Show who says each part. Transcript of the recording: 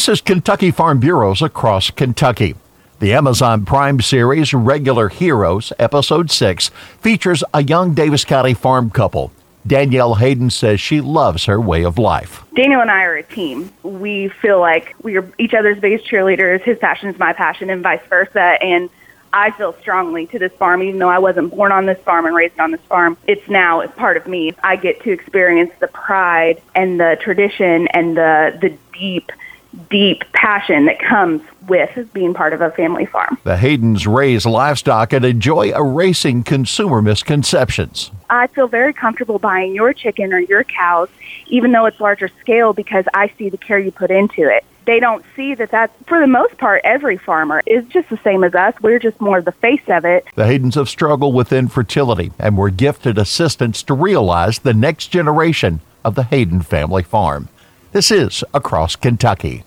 Speaker 1: This is Kentucky Farm Bureaus across Kentucky. The Amazon Prime series Regular Heroes, Episode 6, features a young Daviess County farm couple. Danielle Hayden says she loves her way of life.
Speaker 2: Daniel and I are a team. We feel like we are each other's biggest cheerleaders. His passion is my passion, and vice versa. And I feel strongly to this farm, even though I wasn't born on this farm and raised on this farm. It's now it's part of me. I get to experience the pride and the tradition and the the deep deep passion that comes with being part of a family farm.
Speaker 1: The Haydens raise livestock and enjoy erasing consumer misconceptions.
Speaker 2: I feel very comfortable buying your chicken or your cows, even though it's larger scale, because I see the care you put into it. They don't see that that's, for the most part, every farmer is just the same as us. We're just more the face of it.
Speaker 1: The Haydens have struggled with infertility and were gifted assistance to realize the next generation of the Hayden family farm. This is Across Kentucky.